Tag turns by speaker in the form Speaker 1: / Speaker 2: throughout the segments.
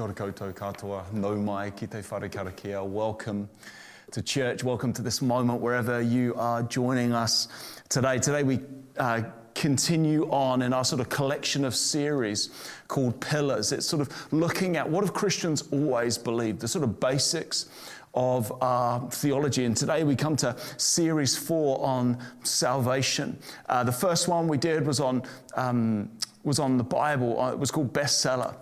Speaker 1: Kia ora koutou katoa, nau mai ki te whare karakia. Welcome to church. Welcome to this moment wherever you are joining us today. Today we uh, continue on in our sort of collection of series called Pillars. It's sort of looking at what have Christians always believed, the sort of basics of our theology. And today we come to series four on salvation. Uh, the first one we did was on, um, was on the Bible, uh, it was called Bestseller.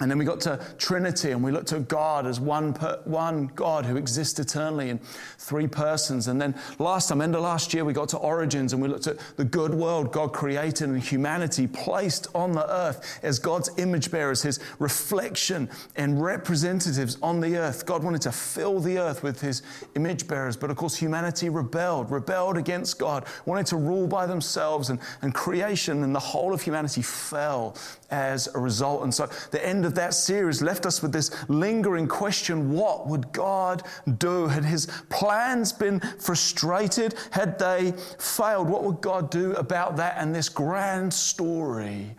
Speaker 1: And then we got to Trinity and we looked at God as one, per, one God who exists eternally in three persons. And then last time, end of last year, we got to Origins and we looked at the good world God created and humanity placed on the earth as God's image bearers, his reflection and representatives on the earth. God wanted to fill the earth with his image bearers. But of course, humanity rebelled, rebelled against God, wanted to rule by themselves and, and creation and the whole of humanity fell as a result. And so the end of that series left us with this lingering question what would God do? Had his plans been frustrated? Had they failed? What would God do about that and this grand story?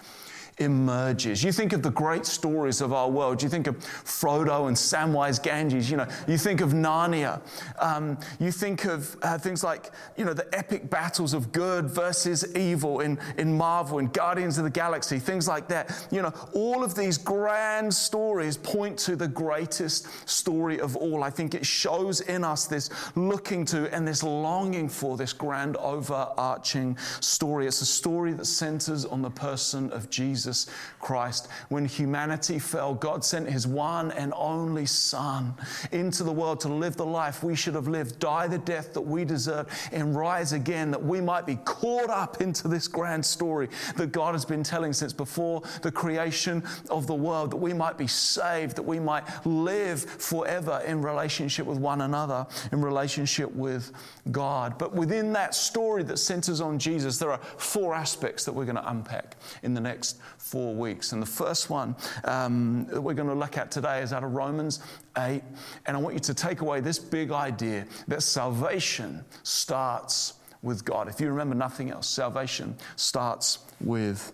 Speaker 1: Emerges. You think of the great stories of our world. You think of Frodo and Samwise Gamgee. You know, you think of Narnia. Um, you think of uh, things like, you know, the epic battles of good versus evil in, in Marvel, in Guardians of the Galaxy, things like that. You know, all of these grand stories point to the greatest story of all. I think it shows in us this looking to and this longing for this grand overarching story. It's a story that centers on the person of Jesus. Jesus Christ. When humanity fell, God sent his one and only Son into the world to live the life we should have lived, die the death that we deserve, and rise again that we might be caught up into this grand story that God has been telling since before the creation of the world, that we might be saved, that we might live forever in relationship with one another, in relationship with God. But within that story that centers on Jesus, there are four aspects that we're going to unpack in the next four weeks. And the first one um, that we're going to look at today is out of Romans 8. And I want you to take away this big idea that salvation starts with God. If you remember nothing else, salvation starts with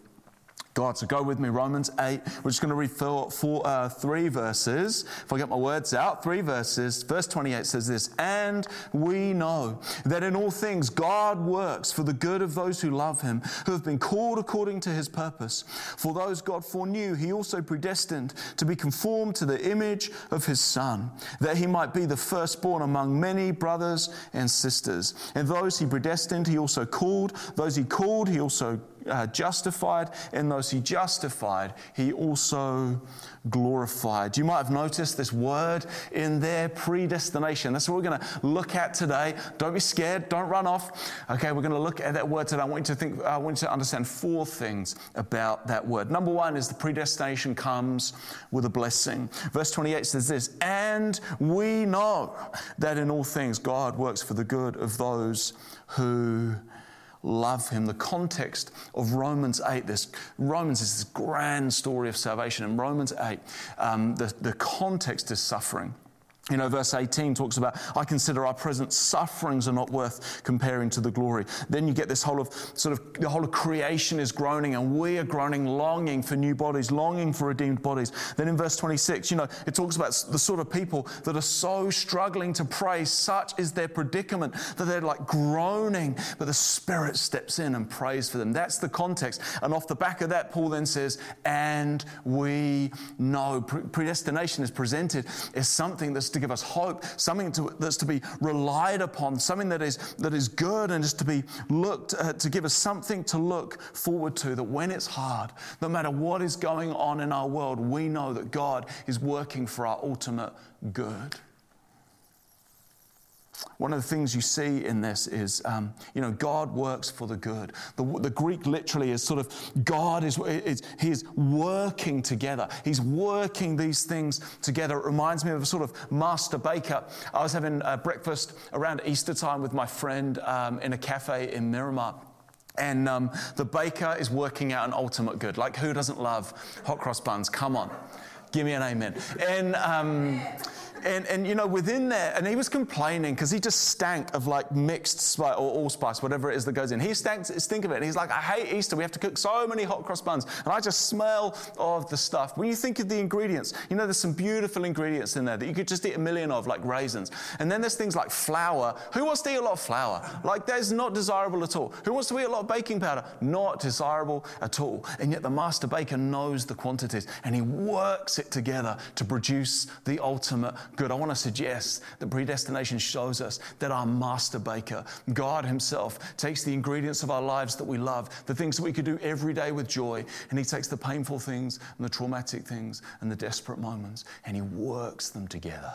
Speaker 1: God. So go with me, Romans 8. We're just going to read four, four, uh, three verses. If I get my words out, three verses. Verse 28 says this And we know that in all things God works for the good of those who love him, who have been called according to his purpose. For those God foreknew, he also predestined to be conformed to the image of his Son, that he might be the firstborn among many brothers and sisters. And those he predestined, he also called. Those he called, he also uh, justified, and those he justified, he also glorified. You might have noticed this word in there, predestination. That's what we're going to look at today. Don't be scared. Don't run off. Okay, we're going to look at that word today. I want you to think. I want you to understand four things about that word. Number one is the predestination comes with a blessing. Verse 28 says this, and we know that in all things God works for the good of those who love him. The context of Romans 8, this Romans is this grand story of salvation. In Romans 8, um, the, the context is suffering. You know, verse 18 talks about, I consider our present sufferings are not worth comparing to the glory. Then you get this whole of sort of the whole of creation is groaning and we are groaning, longing for new bodies, longing for redeemed bodies. Then in verse 26, you know, it talks about the sort of people that are so struggling to pray, such is their predicament that they're like groaning, but the Spirit steps in and prays for them. That's the context. And off the back of that, Paul then says, and we know. Predestination is presented as something that's to give us hope, something to, that's to be relied upon, something that is, that is good and is to be looked, uh, to give us something to look forward to. That when it's hard, no matter what is going on in our world, we know that God is working for our ultimate good. One of the things you see in this is, um, you know, God works for the good. The, the, Greek literally is sort of God is, is, He is working together. He's working these things together. It reminds me of a sort of master baker. I was having breakfast around Easter time with my friend um, in a cafe in Miramar. And um, the baker is working out an ultimate good. Like, who doesn't love hot cross buns? Come on, give me an amen. And um, And, and, you know, within there, and he was complaining because he just stank of like mixed spice or allspice, whatever it is that goes in. He stank, stink of it. And he's like, I hate Easter. We have to cook so many hot cross buns. And I just smell of the stuff. When you think of the ingredients, you know, there's some beautiful ingredients in there that you could just eat a million of, like raisins. And then there's things like flour. Who wants to eat a lot of flour? Like, that's not desirable at all. Who wants to eat a lot of baking powder? Not desirable at all. And yet the master baker knows the quantities and he works it together to produce the ultimate good. I want to suggest that predestination shows us that our master baker, God Himself, takes the ingredients of our lives that we love, the things that we could do every day with joy, and He takes the painful things and the traumatic things and the desperate moments and He works them together.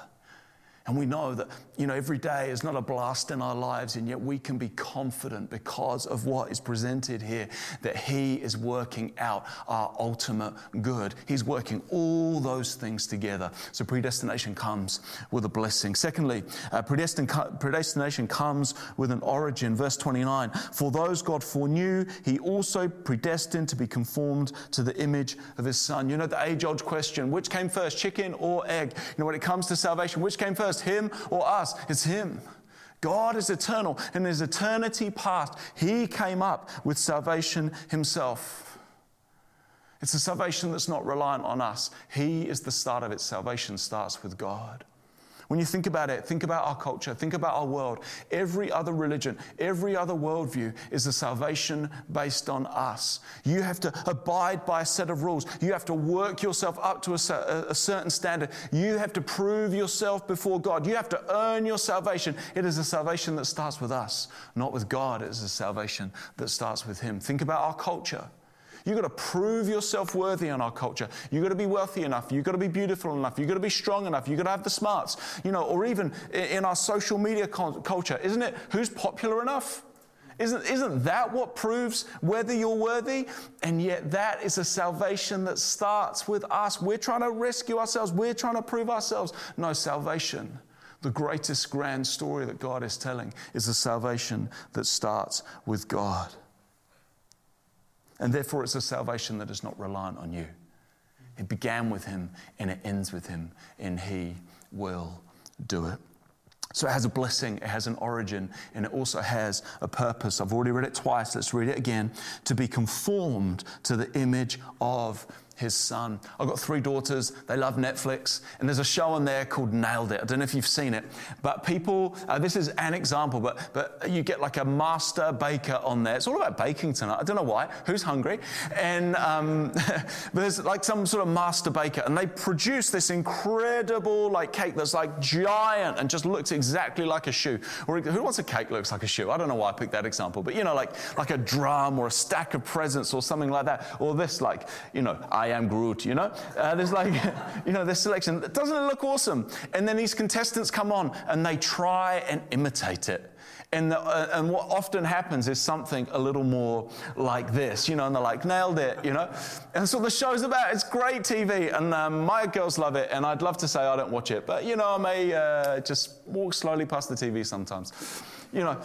Speaker 1: And we know that, you know, every day is not a blast in our lives, and yet we can be confident because of what is presented here that He is working out our ultimate good. He's working all those things together. So predestination comes with a blessing. Secondly, uh, predestination comes with an origin. Verse 29 For those God foreknew, He also predestined to be conformed to the image of His Son. You know, the age old question which came first, chicken or egg? You know, when it comes to salvation, which came first? First, him or us? It's him. God is eternal. In his eternity past, he came up with salvation himself. It's a salvation that's not reliant on us. He is the start of it. Salvation starts with God. When you think about it, think about our culture, think about our world. Every other religion, every other worldview is a salvation based on us. You have to abide by a set of rules. You have to work yourself up to a, a certain standard. You have to prove yourself before God. You have to earn your salvation. It is a salvation that starts with us, not with God. It is a salvation that starts with Him. Think about our culture. You've got to prove yourself worthy in our culture. You've got to be wealthy enough. You've got to be beautiful enough. You've got to be strong enough. You've got to have the smarts. You know, or even in our social media culture, isn't it? Who's popular enough? Isn't, isn't that what proves whether you're worthy? And yet, that is a salvation that starts with us. We're trying to rescue ourselves, we're trying to prove ourselves. No, salvation, the greatest grand story that God is telling, is a salvation that starts with God. And therefore, it's a salvation that is not reliant on you. It began with him and it ends with him, and he will do it. So it has a blessing, it has an origin, and it also has a purpose. I've already read it twice. Let's read it again. To be conformed to the image of his son. I've got three daughters. They love Netflix. And there's a show on there called Nailed It. I don't know if you've seen it. But people, uh, this is an example, but, but you get like a master baker on there. It's all about baking tonight. I don't know why. Who's hungry? And um, there's like some sort of master baker. And they produce this incredible like cake that's like giant and just looks exactly like a shoe. Or who wants a cake that looks like a shoe? I don't know why I picked that example. But you know, like, like a drum or a stack of presents or something like that. Or this like, you know, I am Groot, you know? Uh, there's like, you know, this selection. Doesn't it look awesome? And then these contestants come on and they try and imitate it. And, the, uh, and what often happens is something a little more like this, you know, and they're like, nailed it, you know? And so the show's about. It's great TV, and um, my girls love it, and I'd love to say I don't watch it, but, you know, I may uh, just walk slowly past the TV sometimes. You know,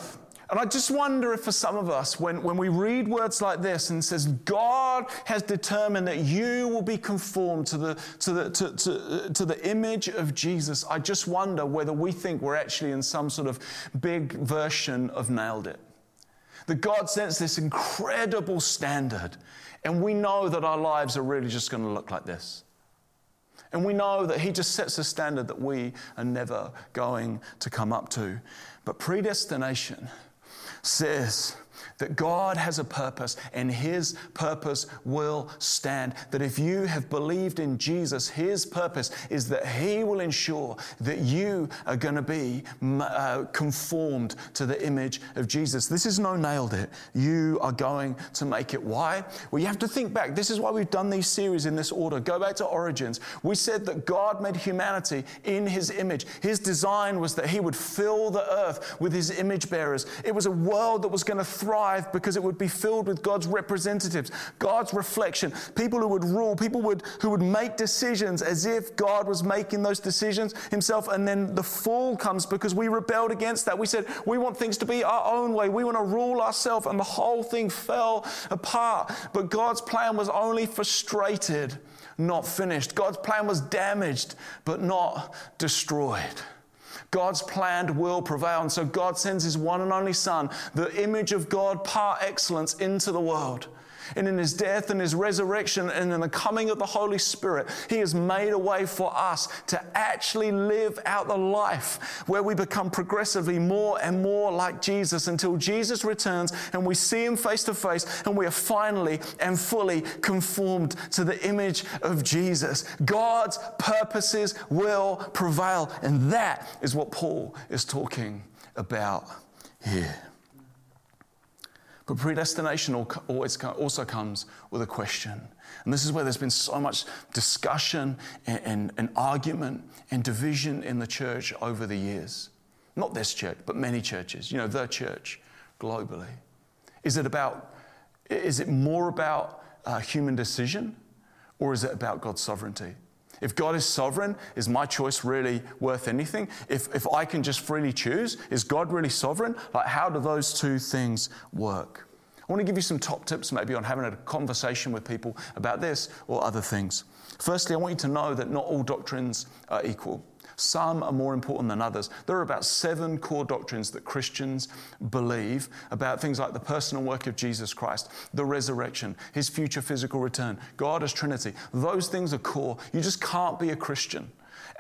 Speaker 1: and I just wonder if for some of us, when, when we read words like this and says, God has determined that you will be conformed to the, to, the, to, to, to the image of Jesus, I just wonder whether we think we're actually in some sort of big version of nailed it. That God sets this incredible standard, and we know that our lives are really just going to look like this. And we know that He just sets a standard that we are never going to come up to. But predestination says that God has a purpose and His purpose will stand. That if you have believed in Jesus, His purpose is that He will ensure that you are going to be uh, conformed to the image of Jesus. This is no nailed it. You are going to make it. Why? Well, you have to think back. This is why we've done these series in this order. Go back to Origins. We said that God made humanity in His image. His design was that He would fill the earth with His image bearers. It was a world that was going to thrive because it would be filled with God's representatives, God's reflection, people who would rule, people would, who would make decisions as if God was making those decisions himself. And then the fall comes because we rebelled against that. We said, we want things to be our own way. We want to rule ourselves. And the whole thing fell apart. But God's plan was only frustrated, not finished. God's plan was damaged, but not destroyed. God's planned will prevail. And so God sends his one and only Son, the image of God par excellence, into the world. And in his death and his resurrection and in the coming of the Holy Spirit, he has made a way for us to actually live out the life where we become progressively more and more like Jesus until Jesus returns and we see him face to face and we are finally and fully conformed to the image of Jesus. God's purposes will prevail. And that is what Paul is talking about here. But predestination always also comes with a question. And this is where there's been so much discussion and, and, and, argument and division in the church over the years. Not this church, but many churches, you know, the church globally. Is it about, is it more about uh, human decision or is it about God's sovereignty? If God is sovereign, is my choice really worth anything? If, if I can just freely choose, is God really sovereign? Like, how do those two things work? I want to give you some top tips maybe on having a conversation with people about this or other things. Firstly, I want you to know that not all doctrines are equal. Some are more important than others. There are about seven core doctrines that Christians believe about things like the personal work of Jesus Christ, the resurrection, his future physical return, God as Trinity. Those things are core. You just can't be a Christian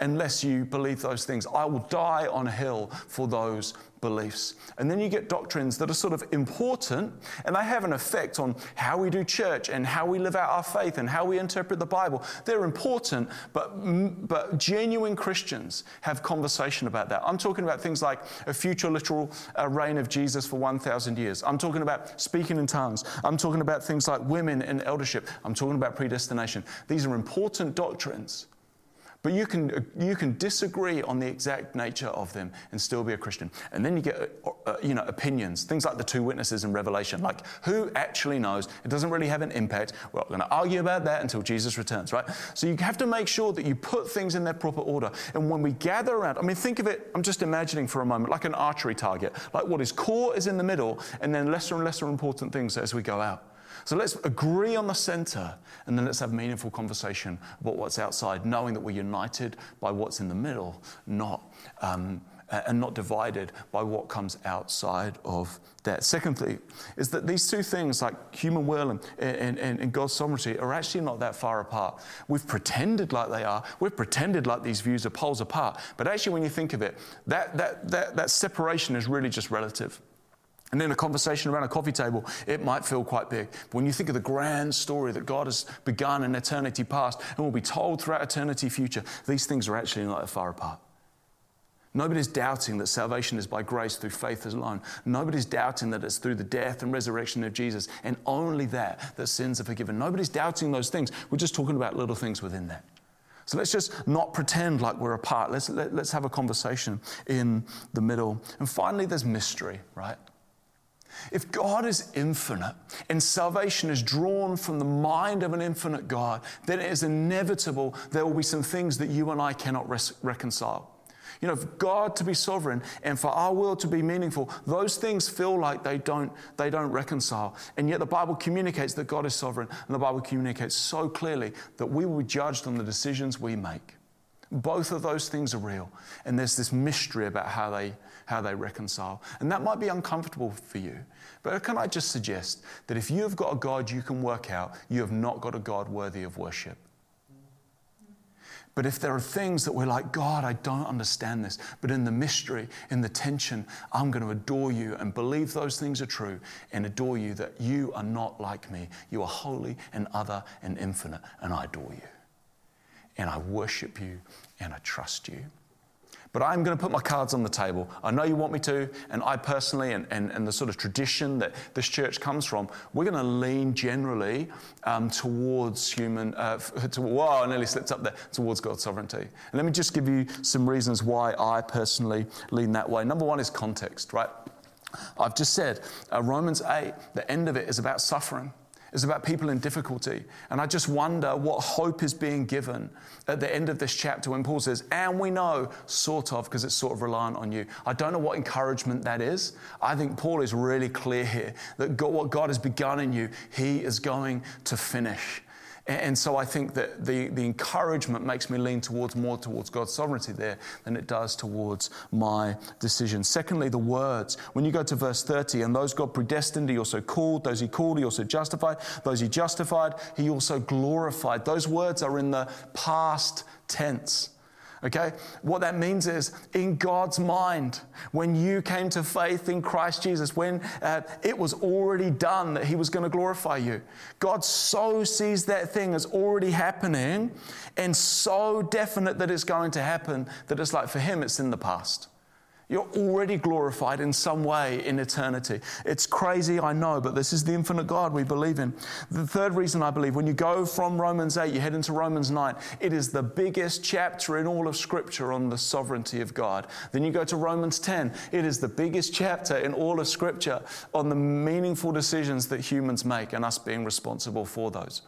Speaker 1: unless you believe those things. I will die on a hill for those beliefs. And then you get doctrines that are sort of important and they have an effect on how we do church and how we live out our faith and how we interpret the Bible. They're important, but, but genuine Christians have conversation about that. I'm talking about things like a future literal uh, reign of Jesus for 1,000 years. I'm talking about speaking in tongues. I'm talking about things like women in eldership. I'm talking about predestination. These are important doctrines. But you can, you can disagree on the exact nature of them and still be a Christian. And then you get uh, uh, you know, opinions, things like the two witnesses in Revelation, like who actually knows? It doesn't really have an impact. We're not going to argue about that until Jesus returns, right? So you have to make sure that you put things in their proper order. And when we gather around, I mean, think of it, I'm just imagining for a moment, like an archery target, like what is core is in the middle, and then lesser and lesser important things as we go out. So let's agree on the center and then let's have meaningful conversation about what's outside, knowing that we're united by what's in the middle, not. Um, and not divided by what comes outside of that. Secondly, is that these two things, like human will and, and, and, God's sovereignty, are actually not that far apart. We've pretended like they are, we've pretended like these views are poles apart, but actually, when you think of it, that, that, that, that separation is really just relative. And in a conversation around a coffee table, it might feel quite big. But when you think of the grand story that God has begun in eternity past and will be told throughout eternity future, these things are actually not that far apart. Nobody's doubting that salvation is by grace through faith alone. Nobody's doubting that it's through the death and resurrection of Jesus and only that that sins are forgiven. Nobody's doubting those things. We're just talking about little things within that. So let's just not pretend like we're apart. Let's, let, us let us have a conversation in the middle. And finally, there's mystery, right? If God is infinite and salvation is drawn from the mind of an infinite God, then it is inevitable there will be some things that you and I cannot res- reconcile. You know, for God to be sovereign and for our will to be meaningful, those things feel like they don't, they don't reconcile. And yet the Bible communicates that God is sovereign, and the Bible communicates so clearly that we will be judged on the decisions we make. Both of those things are real. And there's this mystery about how they, how they reconcile. And that might be uncomfortable for you. But can I just suggest that if you have got a God you can work out, you have not got a God worthy of worship. But if there are things that we're like, God, I don't understand this, but in the mystery, in the tension, I'm going to adore you and believe those things are true and adore you that you are not like me. You are holy and other and infinite, and I adore you. And I worship you and I trust you. But I'm going to put my cards on the table. I know you want me to, and I personally, and, and, and the sort of tradition that this church comes from, we're going to lean generally um, towards human, uh, to, whoa, I nearly slipped up there, towards God's sovereignty. And let me just give you some reasons why I personally lean that way. Number one is context, right? I've just said uh, Romans 8, the end of it is about suffering. It's about people in difficulty. And I just wonder what hope is being given at the end of this chapter when Paul says, and we know, sort of, because it's sort of reliant on you. I don't know what encouragement that is. I think Paul is really clear here that God, what God has begun in you, he is going to finish. And so I think that the, the encouragement makes me lean towards more towards God's sovereignty there than it does towards my decision. Secondly, the words. When you go to verse 30, and those God predestined, he also called. Those he called, he also justified. Those he justified, he also glorified. Those words are in the past tense. Okay? What that means is, in God's mind, when you came to faith in Christ Jesus, when uh, it was already done that He was going to glorify you, God so sees that thing as already happening and so definite that it's going to happen that it's like for Him, it's in the past. You're already glorified in some way in eternity. It's crazy, I know, but this is the infinite God we believe in. The third reason I believe, when you go from Romans 8, you head into Romans 9, it is the biggest chapter in all of Scripture on the sovereignty of God. Then you go to Romans 10, it is the biggest chapter in all of Scripture on the meaningful decisions that humans make and us being responsible for those.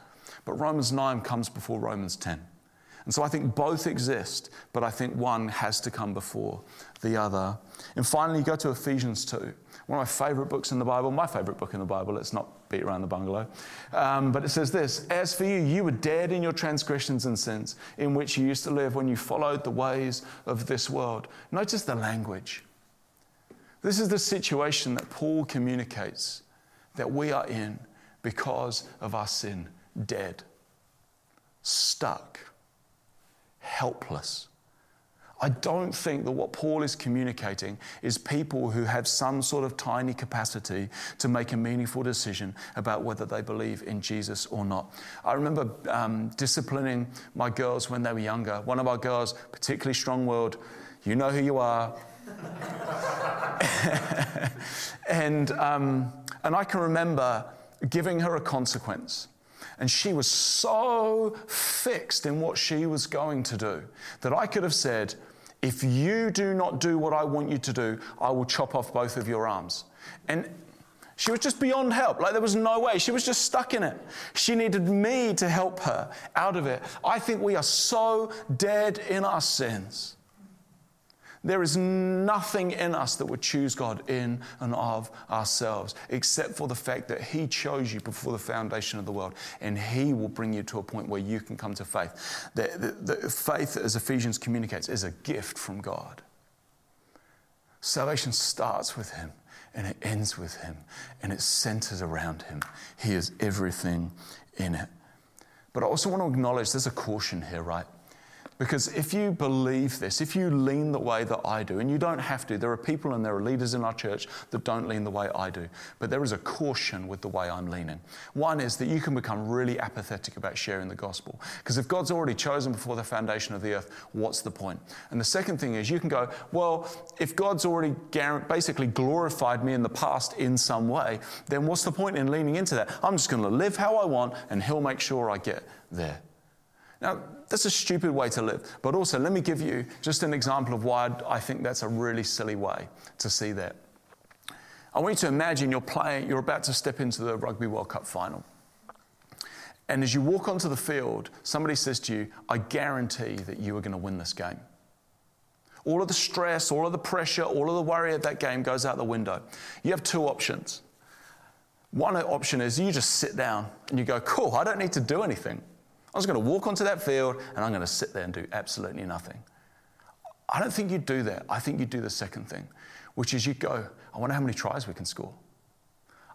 Speaker 1: But Romans 9 comes before Romans 10. And so I think both exist, but I think one has to come before the other. And finally, you go to Ephesians 2, one of my favorite books in the Bible, my favorite book in the Bible. Let's not beat around the bungalow. Um, but it says this As for you, you were dead in your transgressions and sins, in which you used to live when you followed the ways of this world. Notice the language. This is the situation that Paul communicates that we are in because of our sin dead, stuck helpless. I don't think that what Paul is communicating is people who have some sort of tiny capacity to make a meaningful decision about whether they believe in Jesus or not. I remember um, disciplining my girls when they were younger. One of our girls, particularly strong willed, you know who you are. and, um, and I can remember giving her a consequence. And she was so fixed in what she was going to do that I could have said, If you do not do what I want you to do, I will chop off both of your arms. And she was just beyond help. Like there was no way. She was just stuck in it. She needed me to help her out of it. I think we are so dead in our sins there is nothing in us that would choose God in and of ourselves, except for the fact that He chose you before the foundation of the world, and He will bring you to a point where you can come to faith. The, the, the faith, as Ephesians communicates, is a gift from God. Salvation starts with Him and it ends with Him and it centers around Him. He is everything in it. But I also want to acknowledge there's a caution here, right? Because if you believe this, if you lean the way that I do, and you don't have to, there are people and there are leaders in our church that don't lean the way I do, but there is a caution with the way I'm leaning. One is that you can become really apathetic about sharing the gospel. Because if God's already chosen before the foundation of the earth, what's the point? And the second thing is you can go, well, if God's already basically glorified me in the past in some way, then what's the point in leaning into that? I'm just going to live how I want and He'll make sure I get there. Now, that's a stupid way to live. But also, let me give you just an example of why I think that's a really silly way to see that. I want you to imagine you're playing, you're about to step into the Rugby World Cup final. And as you walk onto the field, somebody says to you, I guarantee that you are going to win this game. All of the stress, all of the pressure, all of the worry of that game goes out the window. You have two options. One option is you just sit down and you go, Cool, I don't need to do anything. I was going to walk onto that field and I'm going to sit there and do absolutely nothing. I don't think you do that. I think you do the second thing, which is you go, I wonder how many tries we can score.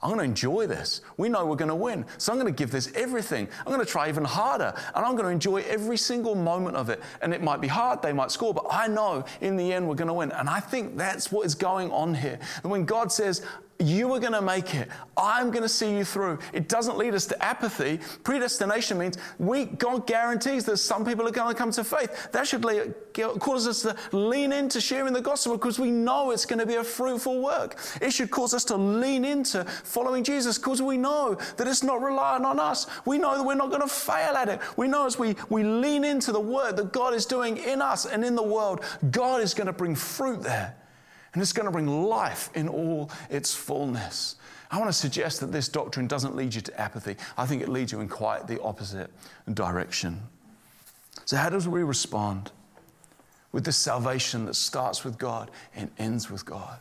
Speaker 1: I'm going to enjoy this. We know we're going to win. So I'm going to give this everything. I'm going to try even harder. And I'm going to enjoy every single moment of it. And it might be hard, they might score, but I know in the end we're going to win. And I think that's what is going on here. And when God says, you are going to make it. I'm going to see you through. It doesn't lead us to apathy. Predestination means we, God guarantees that some people are going to come to faith. That should lead, cause us to lean into sharing the gospel because we know it's going to be a fruitful work. It should cause us to lean into following Jesus because we know that it's not relying on us. We know that we're not going to fail at it. We know as we, we lean into the work that God is doing in us and in the world, God is going to bring fruit there. And it's going to bring life in all its fullness. I want to suggest that this doctrine doesn't lead you to apathy. I think it leads you in quite the opposite direction. So, how does we respond with this salvation that starts with God and ends with God?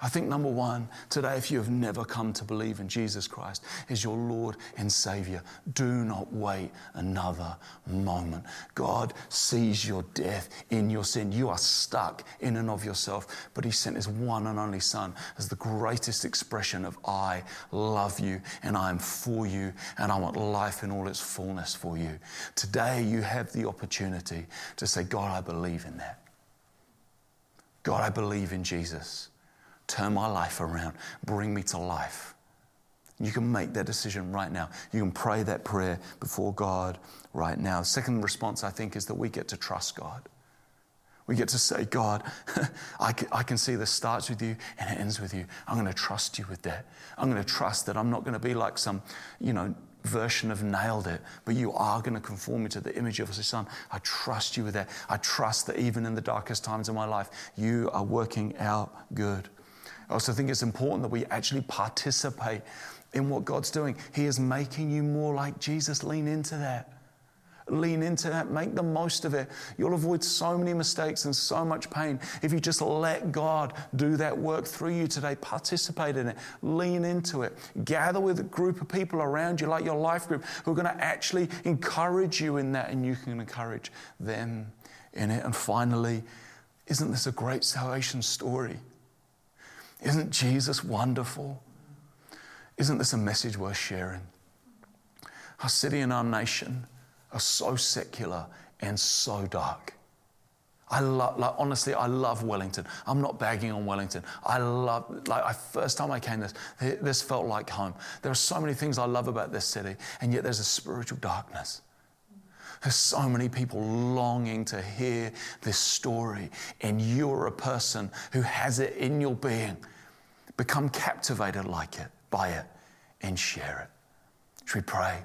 Speaker 1: I think number one, today, if you have never come to believe in Jesus Christ as your Lord and Savior, do not wait another moment. God sees your death in your sin. You are stuck in and of yourself, but He sent His one and only Son as the greatest expression of I love you and I am for you and I want life in all its fullness for you. Today, you have the opportunity to say, God, I believe in that. God, I believe in Jesus turn my life around, bring me to life. You can make that decision right now. You can pray that prayer before God right now. Second response, I think, is that we get to trust God. We get to say, God, I can, see this starts with you and it ends with you. I'm going to trust you with that. I'm going to trust that I'm not going to be like some, you know, version of nailed it, but you are going to conform me to the image of your son. I trust you with that. I trust that even in the darkest times of my life, you are working out good. I also think it's important that we actually participate in what God's doing. He is making you more like Jesus. Lean into that. Lean into that. Make the most of it. You'll avoid so many mistakes and so much pain if you just let God do that work through you today. Participate in it. Lean into it. Gather with a group of people around you, like your life group, who are going to actually encourage you in that, and you can encourage them in it. And finally, isn't this a great salvation story? Isn't Jesus wonderful? Isn't this a message worth sharing? Our city and our nation are so secular and so dark. I love, like, honestly, I love Wellington. I'm not bagging on Wellington. I love, like, I, first time I came this, this felt like home. There are so many things I love about this city, and yet there's a spiritual darkness. There's so many people longing to hear this story, and you're a person who has it in your being. Become captivated like it, by it, and share it. Should we pray?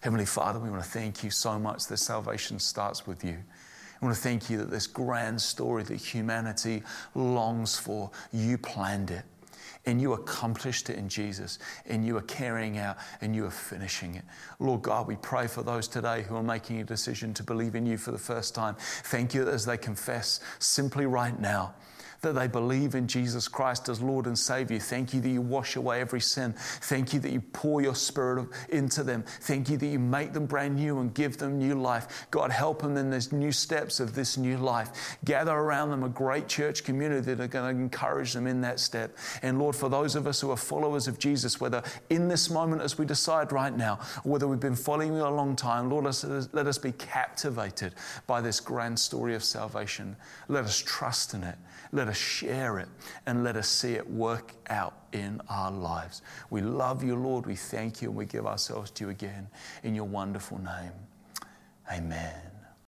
Speaker 1: Heavenly Father, we want to thank you so much that salvation starts with you. I want to thank you that this grand story that humanity longs for, you planned it and you accomplished it in Jesus, and you are carrying out and you are finishing it. Lord God, we pray for those today who are making a decision to believe in you for the first time. Thank you as they confess simply right now that they believe in Jesus Christ as Lord and Savior. Thank you that you wash away every sin. Thank you that you pour your Spirit into them. Thank you that you make them brand new and give them new life. God, help them in these new steps of this new life. Gather around them a great church community that are going to encourage them in that step. And Lord, for those of us who are followers of Jesus, whether in this moment as we decide right now, or whether we've been following you a long time, Lord, let us be captivated by this grand story of salvation. Let us trust in it. Let us share it and let us see it work out in our lives. We love you, Lord. We thank you and we give ourselves to you again in your wonderful name. Amen.